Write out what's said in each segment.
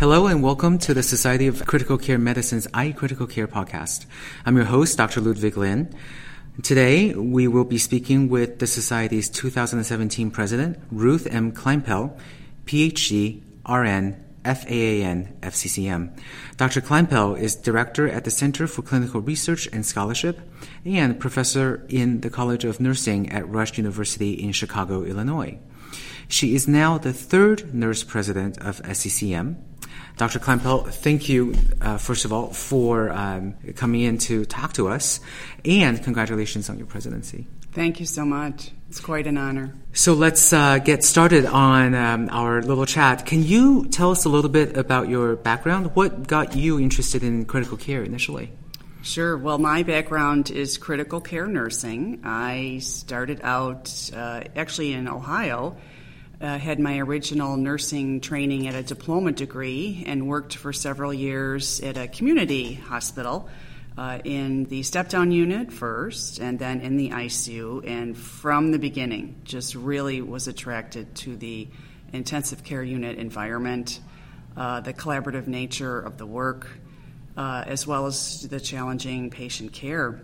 Hello and welcome to the Society of Critical Care Medicine's iCritical Care podcast. I'm your host, Dr. Ludwig Lin. Today, we will be speaking with the Society's 2017 President, Ruth M. Kleinpell, PhD, RN, FAAN, FCCM. Dr. Kleinpell is Director at the Center for Clinical Research and Scholarship and Professor in the College of Nursing at Rush University in Chicago, Illinois. She is now the third nurse president of SCCM. Dr. Kleinpell, thank you, uh, first of all, for um, coming in to talk to us, and congratulations on your presidency. Thank you so much. It's quite an honor. So let's uh, get started on um, our little chat. Can you tell us a little bit about your background? What got you interested in critical care initially? Sure. Well, my background is critical care nursing. I started out uh, actually in Ohio uh, had my original nursing training at a diploma degree and worked for several years at a community hospital uh, in the step down unit first and then in the ICU. And from the beginning, just really was attracted to the intensive care unit environment, uh, the collaborative nature of the work, uh, as well as the challenging patient care.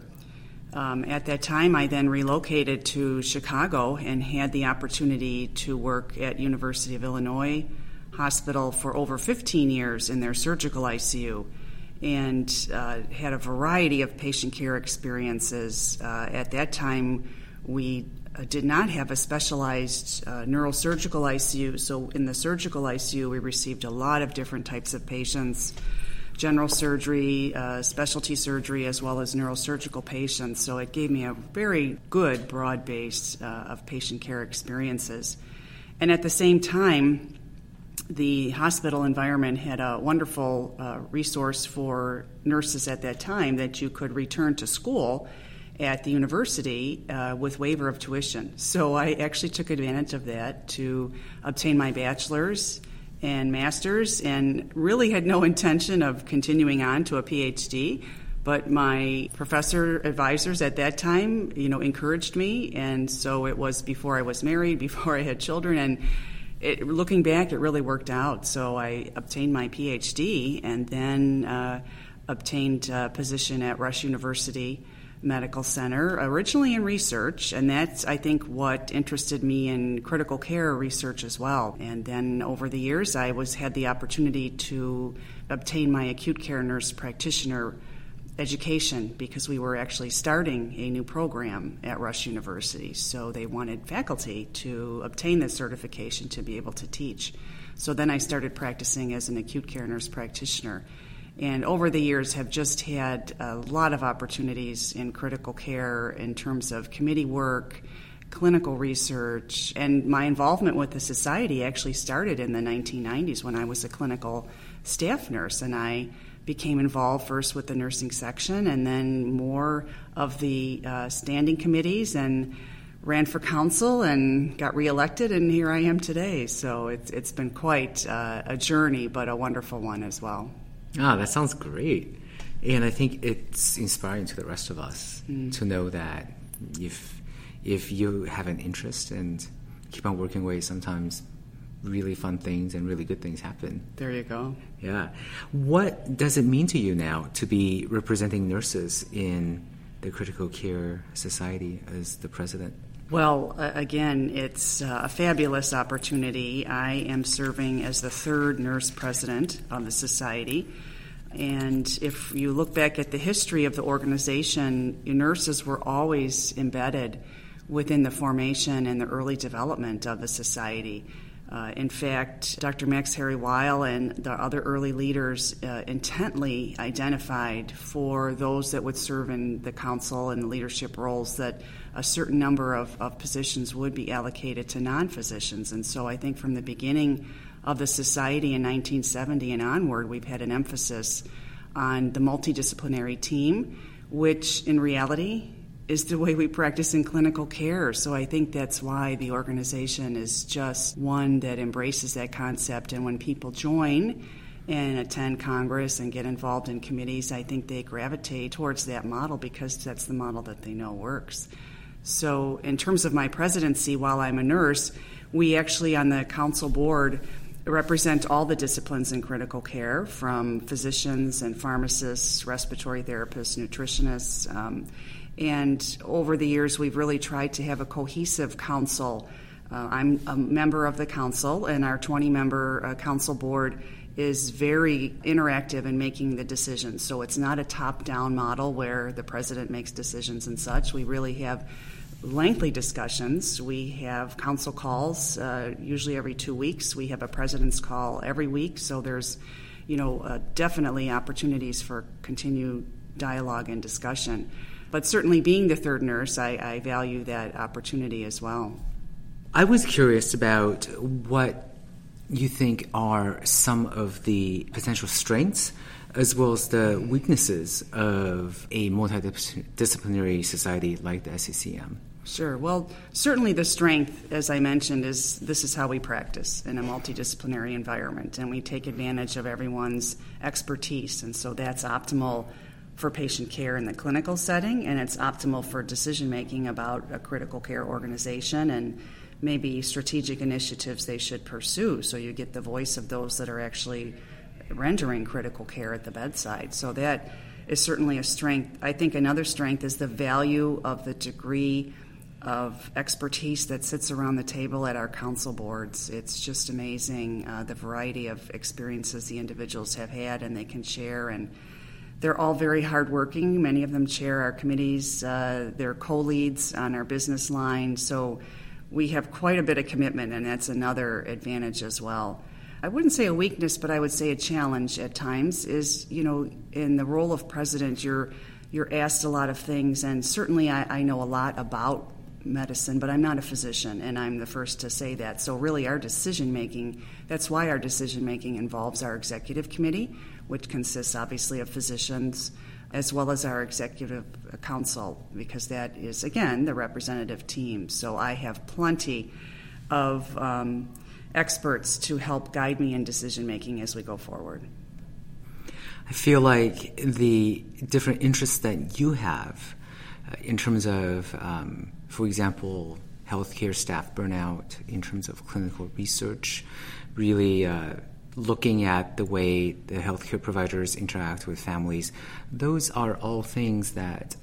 Um, at that time, I then relocated to Chicago and had the opportunity to work at University of Illinois Hospital for over 15 years in their surgical ICU and uh, had a variety of patient care experiences. Uh, at that time, we uh, did not have a specialized uh, neurosurgical ICU, so in the surgical ICU, we received a lot of different types of patients general surgery, uh, specialty surgery, as well as neurosurgical patients. So it gave me a very good broad base uh, of patient care experiences. And at the same time, the hospital environment had a wonderful uh, resource for nurses at that time that you could return to school at the university uh, with waiver of tuition. So I actually took advantage of that to obtain my bachelor's and master's and really had no intention of continuing on to a PhD. But my professor advisors at that time, you know, encouraged me, and so it was before I was married, before I had children, and it, looking back, it really worked out. So I obtained my PhD, and then uh, obtained a position at Rush University Medical Center, originally in research, and that's, I think, what interested me in critical care research as well. And then over the years, I was had the opportunity to obtain my acute care nurse practitioner education because we were actually starting a new program at Rush University. So they wanted faculty to obtain this certification to be able to teach. So then I started practicing as an acute care nurse practitioner and over the years have just had a lot of opportunities in critical care in terms of committee work clinical research and my involvement with the society actually started in the 1990s when i was a clinical staff nurse and i became involved first with the nursing section and then more of the uh, standing committees and ran for council and got reelected and here i am today. So it's, it's been quite uh, a journey but a wonderful one as well Ah, that sounds great. And I think it's inspiring to the rest of us mm. to know that if if you have an interest and keep on working away, sometimes really fun things and really good things happen. There you go. Yeah. What does it mean to you now to be representing nurses in the critical care society as the president? Well, again, it's uh, a fabulous opportunity. I am serving as the third nurse president of the society. And if you look back at the history of the organization, nurses were always embedded within the formation and the early development of the society. Uh, in fact, Dr. Max Harry Weil and the other early leaders uh, intently identified for those that would serve in the council and leadership roles that a certain number of, of positions would be allocated to non physicians. And so I think from the beginning of the society in 1970 and onward, we've had an emphasis on the multidisciplinary team, which in reality is the way we practice in clinical care. So I think that's why the organization is just one that embraces that concept. And when people join and attend Congress and get involved in committees, I think they gravitate towards that model because that's the model that they know works. So, in terms of my presidency, while I'm a nurse, we actually on the council board represent all the disciplines in critical care from physicians and pharmacists, respiratory therapists, nutritionists. Um, and over the years, we've really tried to have a cohesive council. Uh, I'm a member of the council, and our 20 member uh, council board is very interactive in making the decisions. So it's not a top down model where the president makes decisions and such. We really have lengthy discussions. We have council calls uh, usually every two weeks. We have a president's call every week. So there's, you know, uh, definitely opportunities for continued dialogue and discussion. But certainly, being the third nurse, I, I value that opportunity as well. I was curious about what you think are some of the potential strengths as well as the weaknesses of a multidisciplinary society like the SCCM? Sure. Well, certainly the strength, as I mentioned, is this is how we practice in a multidisciplinary environment, and we take advantage of everyone's expertise, and so that's optimal for patient care in the clinical setting, and it's optimal for decision making about a critical care organization and maybe strategic initiatives they should pursue. So you get the voice of those that are actually rendering critical care at the bedside. So that is certainly a strength. I think another strength is the value of the degree of expertise that sits around the table at our council boards. It's just amazing uh, the variety of experiences the individuals have had and they can share. And they're all very hardworking. Many of them chair our committees, uh, they're co leads on our business line. So we have quite a bit of commitment, and that's another advantage as well. I wouldn't say a weakness, but I would say a challenge at times is, you know, in the role of president, you're you're asked a lot of things, and certainly I, I know a lot about medicine, but I'm not a physician, and I'm the first to say that. So, really, our decision making that's why our decision making involves our executive committee, which consists obviously of physicians as well as our executive council, because that is, again, the representative team. So, I have plenty of um, experts to help guide me in decision making as we go forward. I feel like the different interests that you have uh, in terms of um, for example, healthcare staff burnout in terms of clinical research, really uh, looking at the way the healthcare providers interact with families. Those are all things that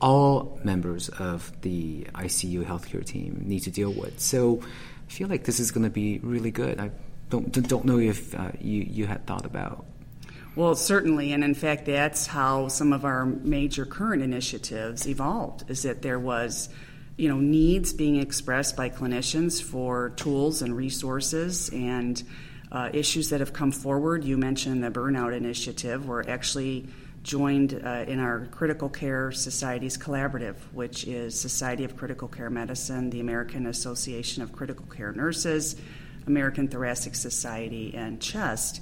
all members of the ICU healthcare team need to deal with. So I feel like this is going to be really good. I don't don't know if uh, you you had thought about. Well, certainly, and in fact, that's how some of our major current initiatives evolved. Is that there was you know needs being expressed by clinicians for tools and resources and uh, issues that have come forward. You mentioned the burnout initiative. We're actually joined uh, in our Critical Care Societies Collaborative, which is Society of Critical Care Medicine, the American Association of Critical Care Nurses, American Thoracic Society, and CHEST.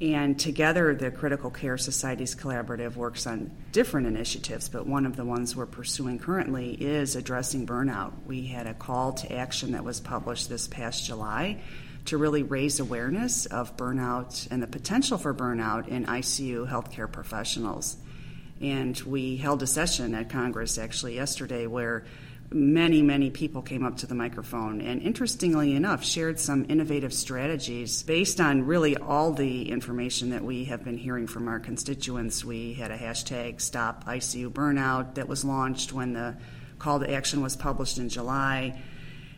And together, the Critical Care Societies Collaborative works on different initiatives, but one of the ones we're pursuing currently is addressing burnout. We had a call to action that was published this past July to really raise awareness of burnout and the potential for burnout in ICU healthcare professionals. And we held a session at Congress actually yesterday where many, many people came up to the microphone and, interestingly enough, shared some innovative strategies based on really all the information that we have been hearing from our constituents. We had a hashtag Stop ICU Burnout that was launched when the call to action was published in July.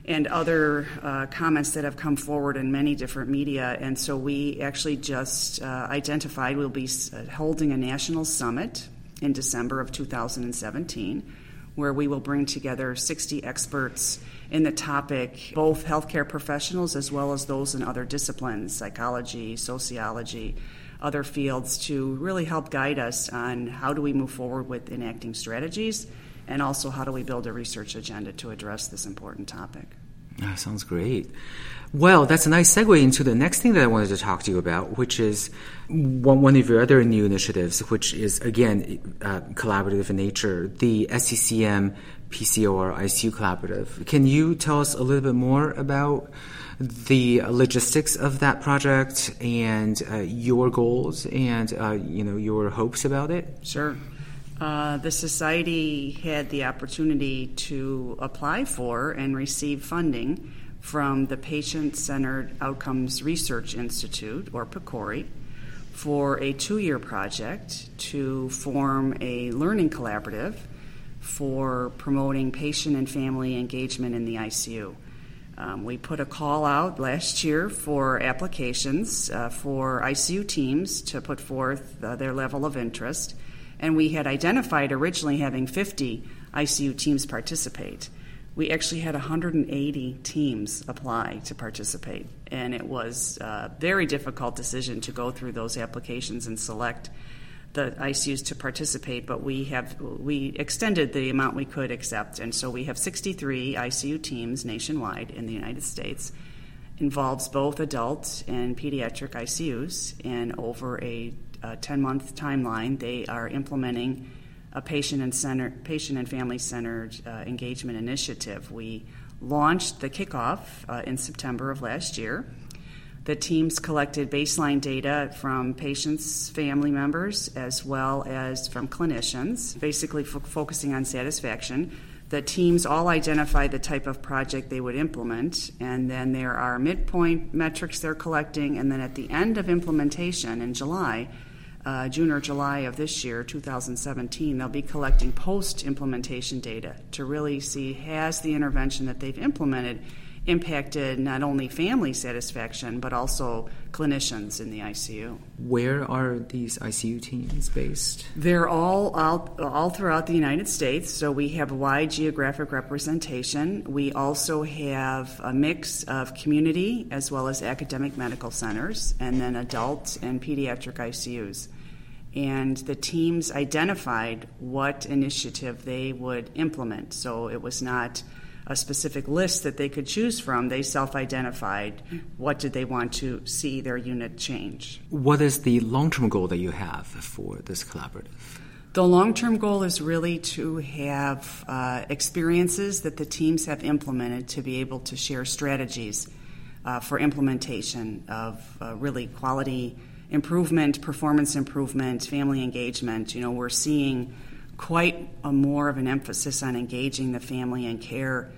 And other uh, comments that have come forward in many different media. And so we actually just uh, identified we'll be uh, holding a national summit in December of 2017 where we will bring together 60 experts in the topic, both healthcare professionals as well as those in other disciplines, psychology, sociology, other fields, to really help guide us on how do we move forward with enacting strategies and also how do we build a research agenda to address this important topic. That sounds great. Well, that's a nice segue into the next thing that I wanted to talk to you about, which is one, one of your other new initiatives, which is, again, uh, collaborative in nature, the SCCM PCOR ICU Collaborative. Can you tell us a little bit more about the logistics of that project and uh, your goals and, uh, you know, your hopes about it? Sure. Uh, the Society had the opportunity to apply for and receive funding from the Patient Centered Outcomes Research Institute, or PCORI, for a two year project to form a learning collaborative for promoting patient and family engagement in the ICU. Um, we put a call out last year for applications uh, for ICU teams to put forth uh, their level of interest, and we had identified originally having 50 ICU teams participate. We actually had 180 teams apply to participate, and it was a very difficult decision to go through those applications and select the ICUs to participate, but we have we extended the amount we could accept, and so we have 63 ICU teams nationwide in the United States. Involves both adult and pediatric ICUs, and over a 10 month timeline, they are implementing a patient and center, patient and family centered uh, engagement initiative. We launched the kickoff uh, in September of last year. The teams collected baseline data from patients, family members, as well as from clinicians, basically f- focusing on satisfaction. The teams all identify the type of project they would implement, and then there are midpoint metrics they're collecting, and then at the end of implementation in July, uh, June or July of this year, 2017, they'll be collecting post implementation data to really see has the intervention that they've implemented impacted not only family satisfaction but also clinicians in the ICU. Where are these ICU teams based? They're all out, all throughout the United States, so we have a wide geographic representation. We also have a mix of community as well as academic medical centers, and then adult and pediatric ICUs. And the teams identified what initiative they would implement, so it was not a specific list that they could choose from. They self identified what did they want to see their unit change. What is the long term goal that you have for this collaborative? The long term goal is really to have uh, experiences that the teams have implemented to be able to share strategies uh, for implementation of uh, really quality improvement, performance improvement, family engagement. You know, we're seeing quite a more of an emphasis on engaging the family and care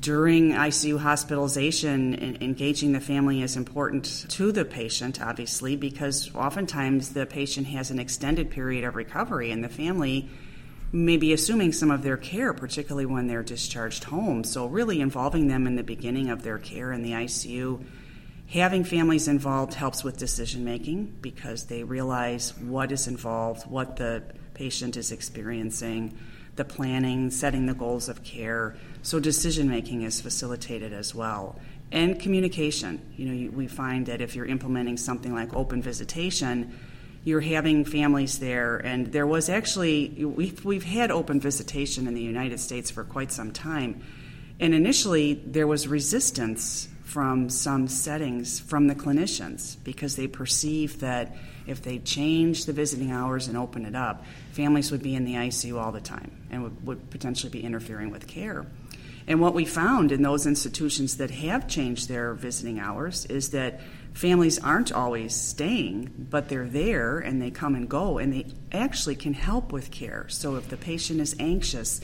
during ICU hospitalization, engaging the family is important to the patient, obviously, because oftentimes the patient has an extended period of recovery and the family may be assuming some of their care, particularly when they're discharged home. So, really involving them in the beginning of their care in the ICU. Having families involved helps with decision making because they realize what is involved, what the patient is experiencing the planning, setting the goals of care. So decision making is facilitated as well. And communication. You know, we find that if you're implementing something like open visitation, you're having families there, and there was actually we've we've had open visitation in the United States for quite some time, and initially there was resistance from some settings from the clinicians because they perceive that if they change the visiting hours and open it up, families would be in the ICU all the time and would, would potentially be interfering with care. And what we found in those institutions that have changed their visiting hours is that families aren't always staying, but they're there and they come and go and they actually can help with care. So if the patient is anxious,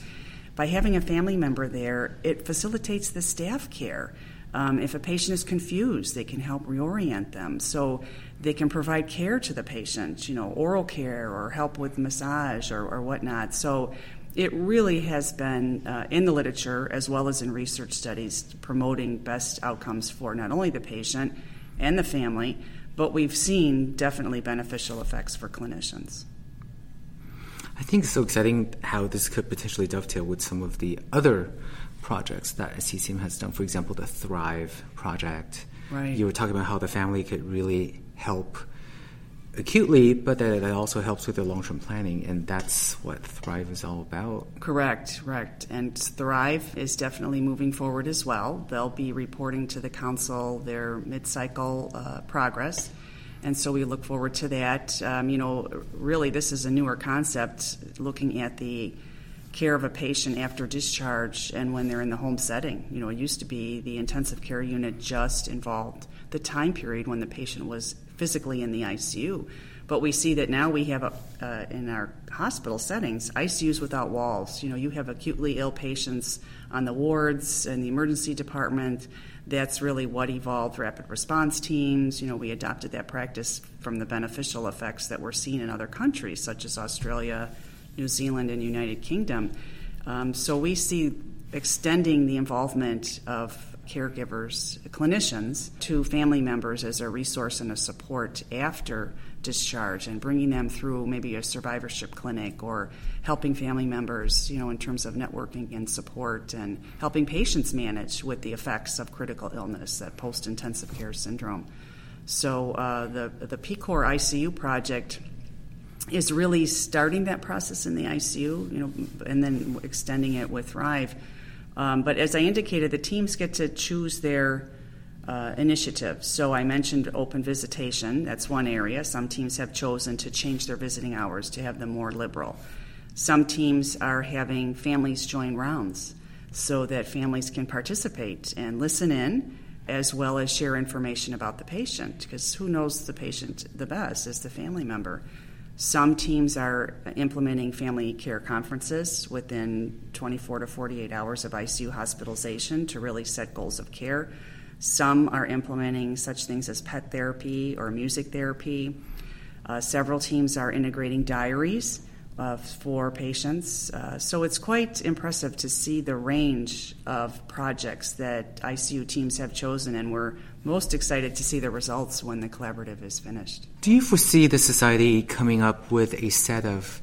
by having a family member there, it facilitates the staff care. Um, if a patient is confused, they can help reorient them. So they can provide care to the patient, you know, oral care or help with massage or, or whatnot. So it really has been uh, in the literature as well as in research studies promoting best outcomes for not only the patient and the family, but we've seen definitely beneficial effects for clinicians. I think it's so exciting how this could potentially dovetail with some of the other projects that CCM has done. For example, the Thrive project. Right. You were talking about how the family could really help acutely, but that it also helps with the long term planning, and that's what Thrive is all about. Correct, correct. And Thrive is definitely moving forward as well. They'll be reporting to the council their mid cycle uh, progress. And so we look forward to that. Um, you know, really, this is a newer concept looking at the care of a patient after discharge and when they're in the home setting. You know, it used to be the intensive care unit just involved the time period when the patient was physically in the ICU. But we see that now we have a, uh, in our hospital settings ICUs without walls. You know, you have acutely ill patients on the wards and the emergency department. that's really what evolved rapid response teams. You know, we adopted that practice from the beneficial effects that we're seeing in other countries, such as Australia, New Zealand, and United Kingdom. Um, so we see extending the involvement of caregivers, clinicians, to family members as a resource and a support after discharge and bringing them through maybe a survivorship clinic or helping family members, you know, in terms of networking and support and helping patients manage with the effects of critical illness, that post intensive care syndrome. So uh, the, the PCOR ICU project is really starting that process in the ICU, you know, and then extending it with Thrive. Um, but as I indicated, the teams get to choose their uh, initiative. So I mentioned open visitation. That's one area. Some teams have chosen to change their visiting hours to have them more liberal. Some teams are having families join rounds so that families can participate and listen in as well as share information about the patient because who knows the patient the best is the family member. Some teams are implementing family care conferences within 24 to 48 hours of ICU hospitalization to really set goals of care. Some are implementing such things as pet therapy or music therapy. Uh, several teams are integrating diaries uh, for patients. Uh, so it's quite impressive to see the range of projects that ICU teams have chosen, and we're most excited to see the results when the collaborative is finished. Do you foresee the society coming up with a set of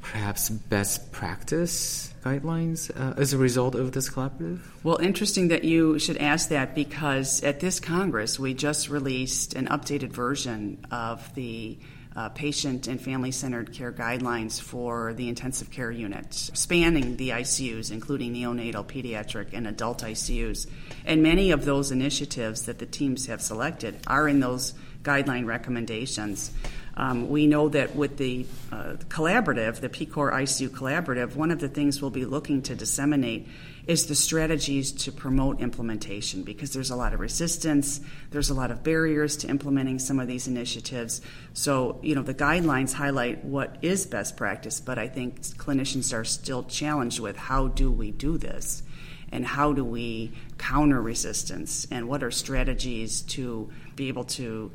perhaps best practice guidelines uh, as a result of this collaborative? Well, interesting that you should ask that because at this Congress, we just released an updated version of the uh, patient and family centered care guidelines for the intensive care unit, spanning the ICUs, including neonatal, pediatric, and adult ICUs. And many of those initiatives that the teams have selected are in those guideline recommendations. Um, we know that with the uh, collaborative, the PCOR ICU collaborative, one of the things we'll be looking to disseminate is the strategies to promote implementation because there's a lot of resistance, there's a lot of barriers to implementing some of these initiatives. So, you know, the guidelines highlight what is best practice, but I think clinicians are still challenged with how do we do this? And how do we counter resistance? And what are strategies to be able to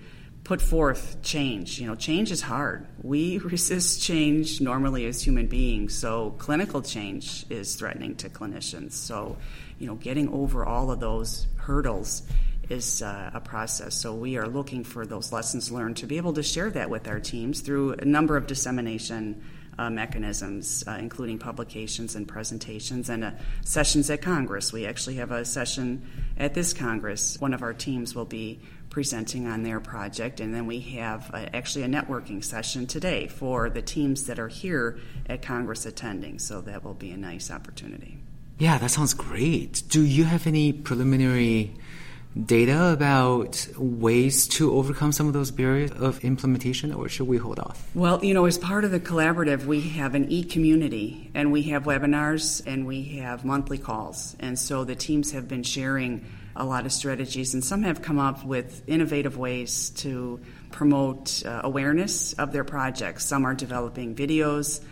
put forth change. You know, change is hard. We resist change normally as human beings, so clinical change is threatening to clinicians. So, you know, getting over all of those hurdles is uh, a process. So we are looking for those lessons learned to be able to share that with our teams through a number of dissemination uh, mechanisms, uh, including publications and presentations and uh, sessions at Congress. We actually have a session at this Congress. One of our teams will be presenting on their project. And then we have a, actually a networking session today for the teams that are here at Congress attending. So that will be a nice opportunity. Yeah, that sounds great. Do you have any preliminary data about ways to overcome some of those barriers of implementation, or should we hold off? Well, you know, as part of the collaborative, we have an e community and we have webinars and we have monthly calls. And so the teams have been sharing a lot of strategies, and some have come up with innovative ways to promote uh, awareness of their projects. Some are developing videos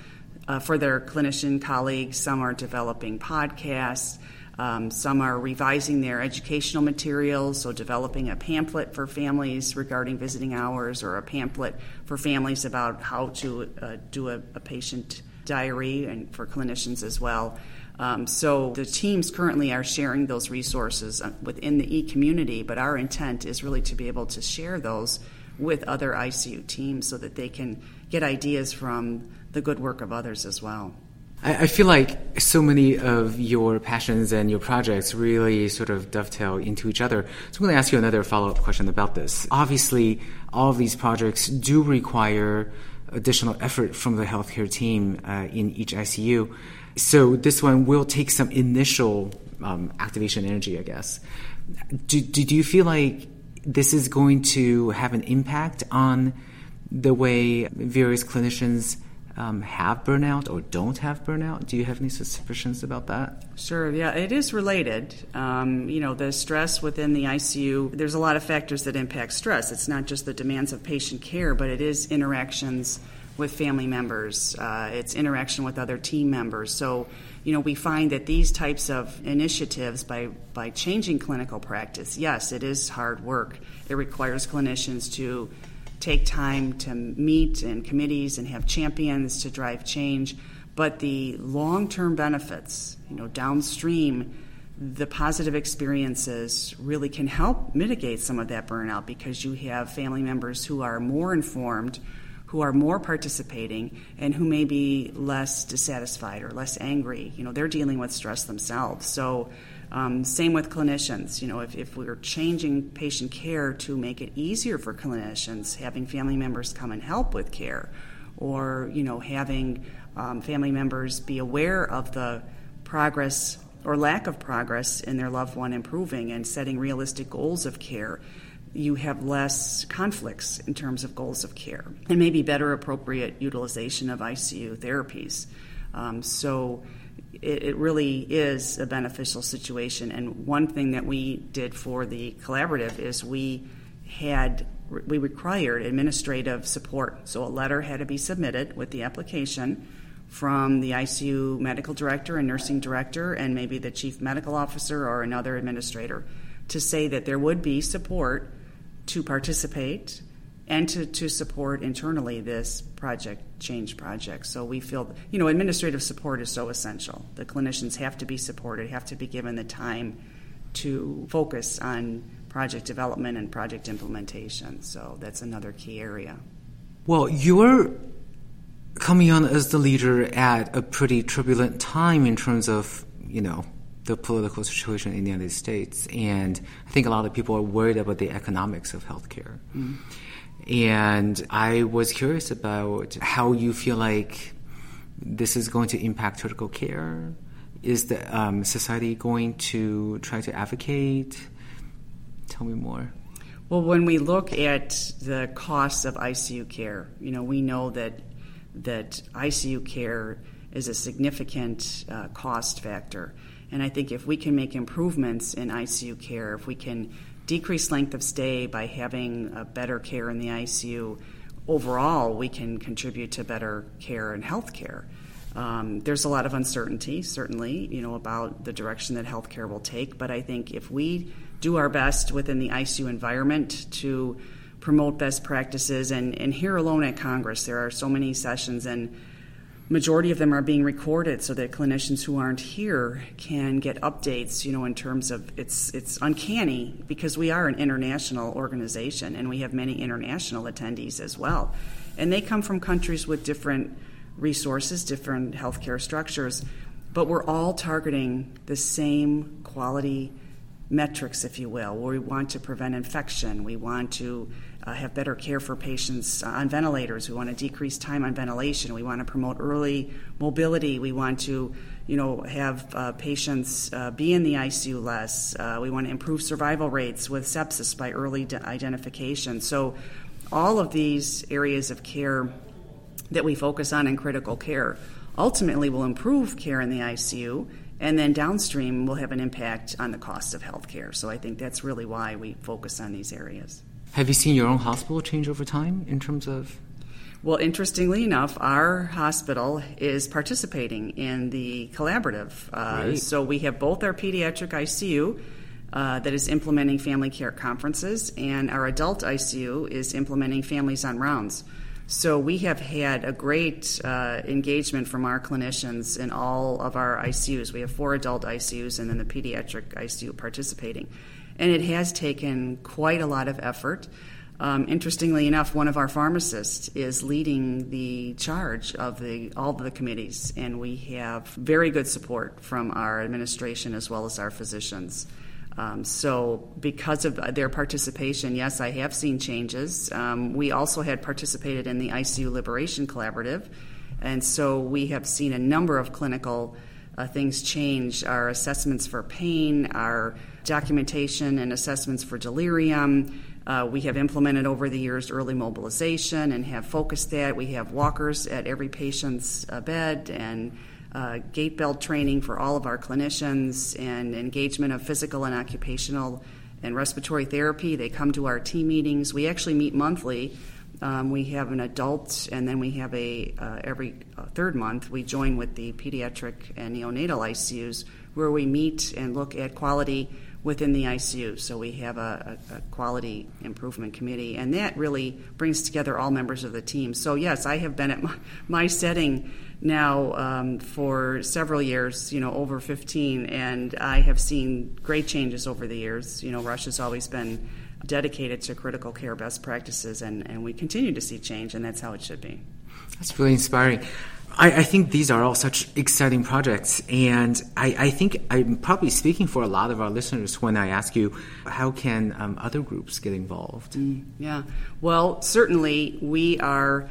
uh, for their clinician colleagues, some are developing podcasts. Um, some are revising their educational materials, so developing a pamphlet for families regarding visiting hours or a pamphlet for families about how to uh, do a, a patient diary and for clinicians as well. Um, so the teams currently are sharing those resources uh, within the e community, but our intent is really to be able to share those with other ICU teams so that they can get ideas from the good work of others as well. I, feel like so many of your passions and your projects really sort of dovetail into each other. So I'm going to ask you another follow up question about this. Obviously, all of these projects do require additional effort from the healthcare team uh, in each ICU. So this one will take some initial um, activation energy, I guess. Do, do, do you feel like this is going to have an impact on the way various clinicians um, have burnout or don't have burnout? Do you have any suspicions about that? Sure, yeah, it is related. Um, you know, the stress within the ICU, there's a lot of factors that impact stress. It's not just the demands of patient care, but it is interactions with family members, uh, it's interaction with other team members. So, you know, we find that these types of initiatives, by, by changing clinical practice, yes, it is hard work. It requires clinicians to take time to meet in committees and have champions to drive change. But the long term benefits, you know, downstream, the positive experiences really can help mitigate some of that burnout because you have family members who are more informed, who are more participating, and who may be less dissatisfied or less angry. You know, they're dealing with stress themselves. So, um, same with clinicians. You know, if, if we're changing patient care to make it easier for clinicians, having family members come and help with care, or, you know, having um, family members be aware of the progress or lack of progress in their loved one improving and setting realistic goals of care, you have less conflicts in terms of goals of care and maybe better appropriate utilization of ICU therapies. Um, so it, it, really is a beneficial situation. And one thing that we did for the collaborative is we had we required administrative support. So a letter had to be submitted with the application from the ICU medical director and nursing director, and maybe the chief medical officer or another administrator, to say that there would be support to participate and to, to support internally this project change project. So we feel, you know, administrative support is so essential. The clinicians have to be supported, have to be given the time to focus on project development and project implementation. So that's another key area. Well, you're coming on as the leader at a pretty turbulent time in terms of, you know, the political situation in the United States. And I think a lot of people are worried about the economics of healthcare. Mm. And I was curious about how you feel like this is going to impact critical care. Is the um, society going to try to advocate? Tell me more. Well, when we look at the costs of ICU care, you know, we know that that ICU care is a significant uh, cost factor. And I think if we can make improvements in ICU care, if we can decrease length of stay by having better care in the ICU, overall we can contribute to better care and health care. Um, there's a lot of uncertainty, certainly, you know, about the direction that healthcare will take. But I think if we do our best within the ICU environment to promote best practices. And, and here alone at Congress, there are so many sessions, and majority of them are being recorded so that clinicians who aren't here can get updates. You know, in terms of it's it's uncanny because we are an international organization and we have many international attendees as well, and they come from countries with different resources, different healthcare structures, but we're all targeting the same quality metrics, if you will, we want to prevent infection, we want to uh, have better care for patients uh, on ventilators. We want to decrease time on ventilation. We want to promote early mobility. We want to, you know, have uh, patients uh, be in the ICU less. Uh, we want to improve survival rates with sepsis by early de- identification. So, all of these areas of care that we focus on in critical care ultimately will improve care in the ICU and then downstream will have an impact on the cost of healthcare. So I think that's really why we focus on these areas. Have you seen your own hospital change over time in terms of? Well, interestingly enough, our hospital is participating in the collaborative. Uh, so we have both our pediatric ICU. Uh, that is implementing family care conferences, and our adult ICU is implementing families on rounds. So we have had a great uh, engagement from our clinicians in all of our ICUs. We have four adult ICUs and then the pediatric ICU participating and it has taken quite a lot of effort. Um, interestingly enough, one of our pharmacists is leading the charge of the all of the committees, and we have very good support from our administration as well as our physicians. Um, so, because of their participation, yes, I have seen changes. Um, we also had participated in the ICU Liberation Collaborative, and so we have seen a number of clinical uh, things change. Our assessments for pain, our documentation and assessments for delirium. Uh, we have implemented over the years early mobilization and have focused that. We have walkers at every patient's uh, bed and uh, gait belt training for all of our clinicians and engagement of physical and occupational and respiratory therapy. They come to our team meetings. We actually meet monthly Um, we have an adult, and then we have a uh, every uh, third month we join with the pediatric and neonatal ICUs where we meet and look at quality within the ICU. So we have a, a, a, quality improvement committee, and that really brings together all members of the team. So yes, I have been at my, my setting now um, for several years, you know, over 15, and I have seen great changes over the years. You know, Rush has always been dedicated to critical care best practices, and, and we continue to see change, and that's how it should be. That's really inspiring. I, I, think these are all such exciting projects, and I, I, think I'm probably speaking for a lot of our listeners when I ask you how can um, other groups get involved. Mm, yeah, well, certainly we are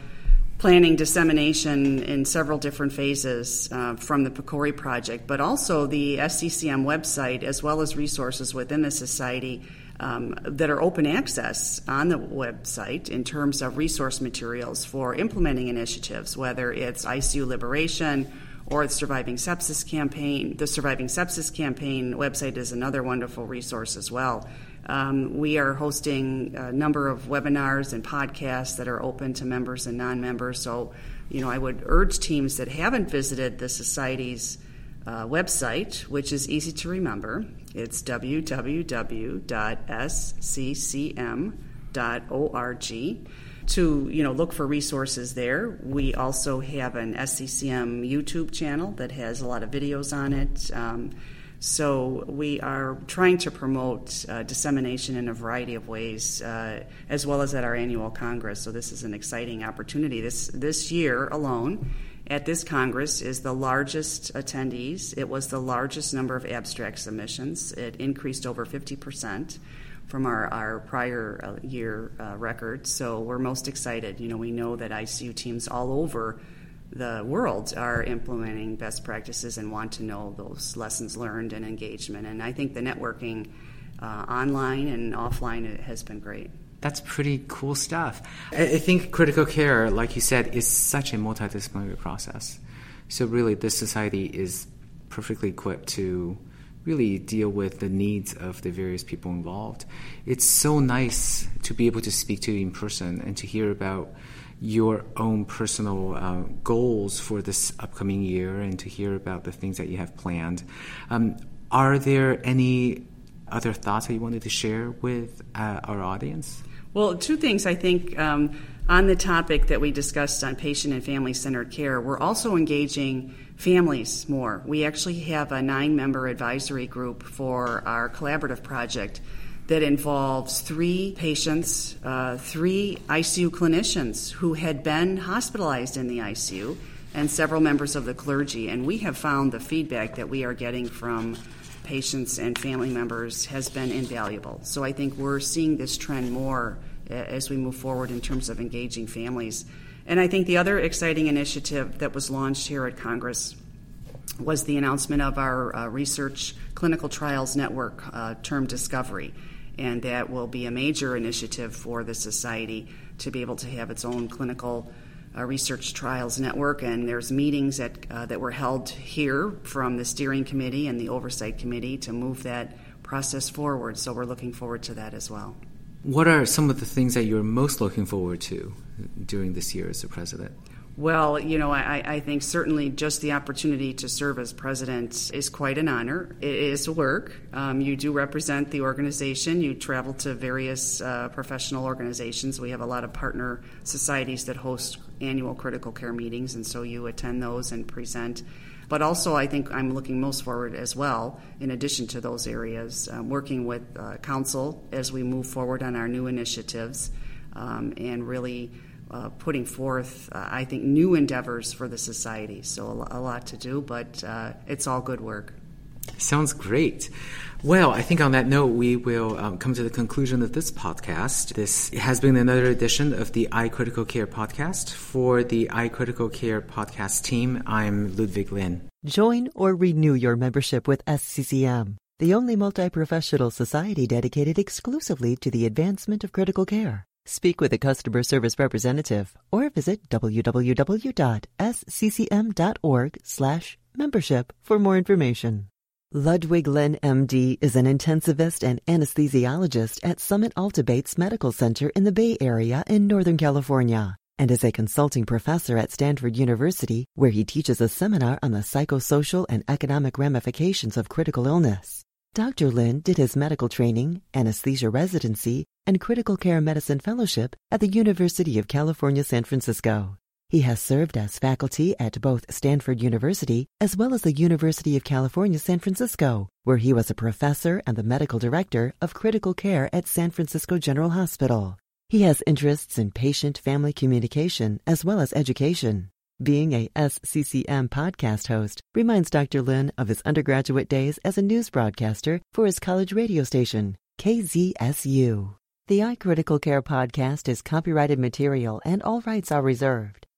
planning dissemination in several different phases uh, from the PCORI project, but also the SCCM website as well as resources within the society um, that are open access on the website in terms of resource materials for implementing initiatives, whether it's ICU liberation or the Surviving Sepsis campaign. The Surviving Sepsis campaign website is another wonderful resource as well. Um, we are hosting a number of webinars and podcasts that are open to members and non members. So, you know, I would urge teams that haven't visited the Society's uh, website, which is easy to remember. It's www.sccm.org to you know look for resources there. We also have an SCCM YouTube channel that has a lot of videos on it. Um, so we are trying to promote uh, dissemination in a variety of ways, uh, as well as at our annual congress. So this is an exciting opportunity. This this year alone, at this Congress is the largest attendees. It was the largest number of abstract submissions. It increased over 50% from our, our prior uh, year uh, record. So we're most excited. You know, we know that ICU teams all over the world are implementing best practices and want to know those lessons learned and engagement. And I think the networking uh, online and offline has been great. That's pretty cool stuff. I, think critical care, like you said, is such a multidisciplinary process. So, really, this society is perfectly equipped to really deal with the needs of the various people involved. It's so nice to be able to speak to you in person and to hear about your own personal uh, goals for this upcoming year and to hear about the things that you have planned. Um, are there any other thoughts that you wanted to share with uh, our audience? Well, two things I think um, on the topic that we discussed on patient and family centered care, we're also engaging families more. We actually have a nine member advisory group for our collaborative project that involves three patients, uh, three ICU clinicians who had been hospitalized in the ICU, and several members of the clergy. And we have found the feedback that we are getting from patients and family members has been invaluable. So I think we're seeing this trend more as we move forward in terms of engaging families. And I think the other exciting initiative that was launched here at Congress was the announcement of our uh, research clinical trials network uh, term discovery. And that will be a major initiative for the society to be able to have its own clinical uh, research trials network, and there's meetings that uh, that were held here from the steering committee and the oversight committee to move that process forward. So we're looking forward to that as well. What are some of the things that you're most looking forward to during this year as the president? Well, you know, I, I, think certainly just the opportunity to serve as president is quite an honor. It is work. Um, you do represent the organization. You travel to various uh, professional organizations. We have a lot of partner societies that host annual critical care meetings, and so you attend those and present. But also, I think I'm looking most forward as well, in addition to those areas, um, working with uh, council as we move forward on our new initiatives um, and really uh, putting forth, uh, I think, new endeavors for the society. So a, lot to do, but uh, it's all good work. Sounds great. Well, I think on that note, we will um, come to the conclusion of this podcast. This has been another edition of the iCritical Care podcast. For the iCritical Care podcast team, I'm Ludwig Lin. Join or renew your membership with SCCM, the only multi professional society dedicated exclusively to the advancement of critical care. Speak with a customer service representative or visit www.sccm.org slash membership for more information. Ludwig Lin, MD, is an intensivist and anesthesiologist at Summit Alta Bates Medical Center in the Bay Area in Northern California and is a consulting professor at Stanford University, where he teaches a seminar on the psychosocial and economic ramifications of critical illness. Dr. Lin did his medical training, anesthesia residency, and critical care medicine fellowship at the University of California, San Francisco. He has served as faculty at both Stanford University as well as the University of California, San Francisco, where he was a professor and the medical director of critical care at San Francisco General Hospital. He has interests in patient family communication as well as education. Being a SCCM podcast host reminds Dr. Lin of his undergraduate days as a news broadcaster for his college radio station, KZSU. The iCritical Care podcast is copyrighted material and all rights are reserved.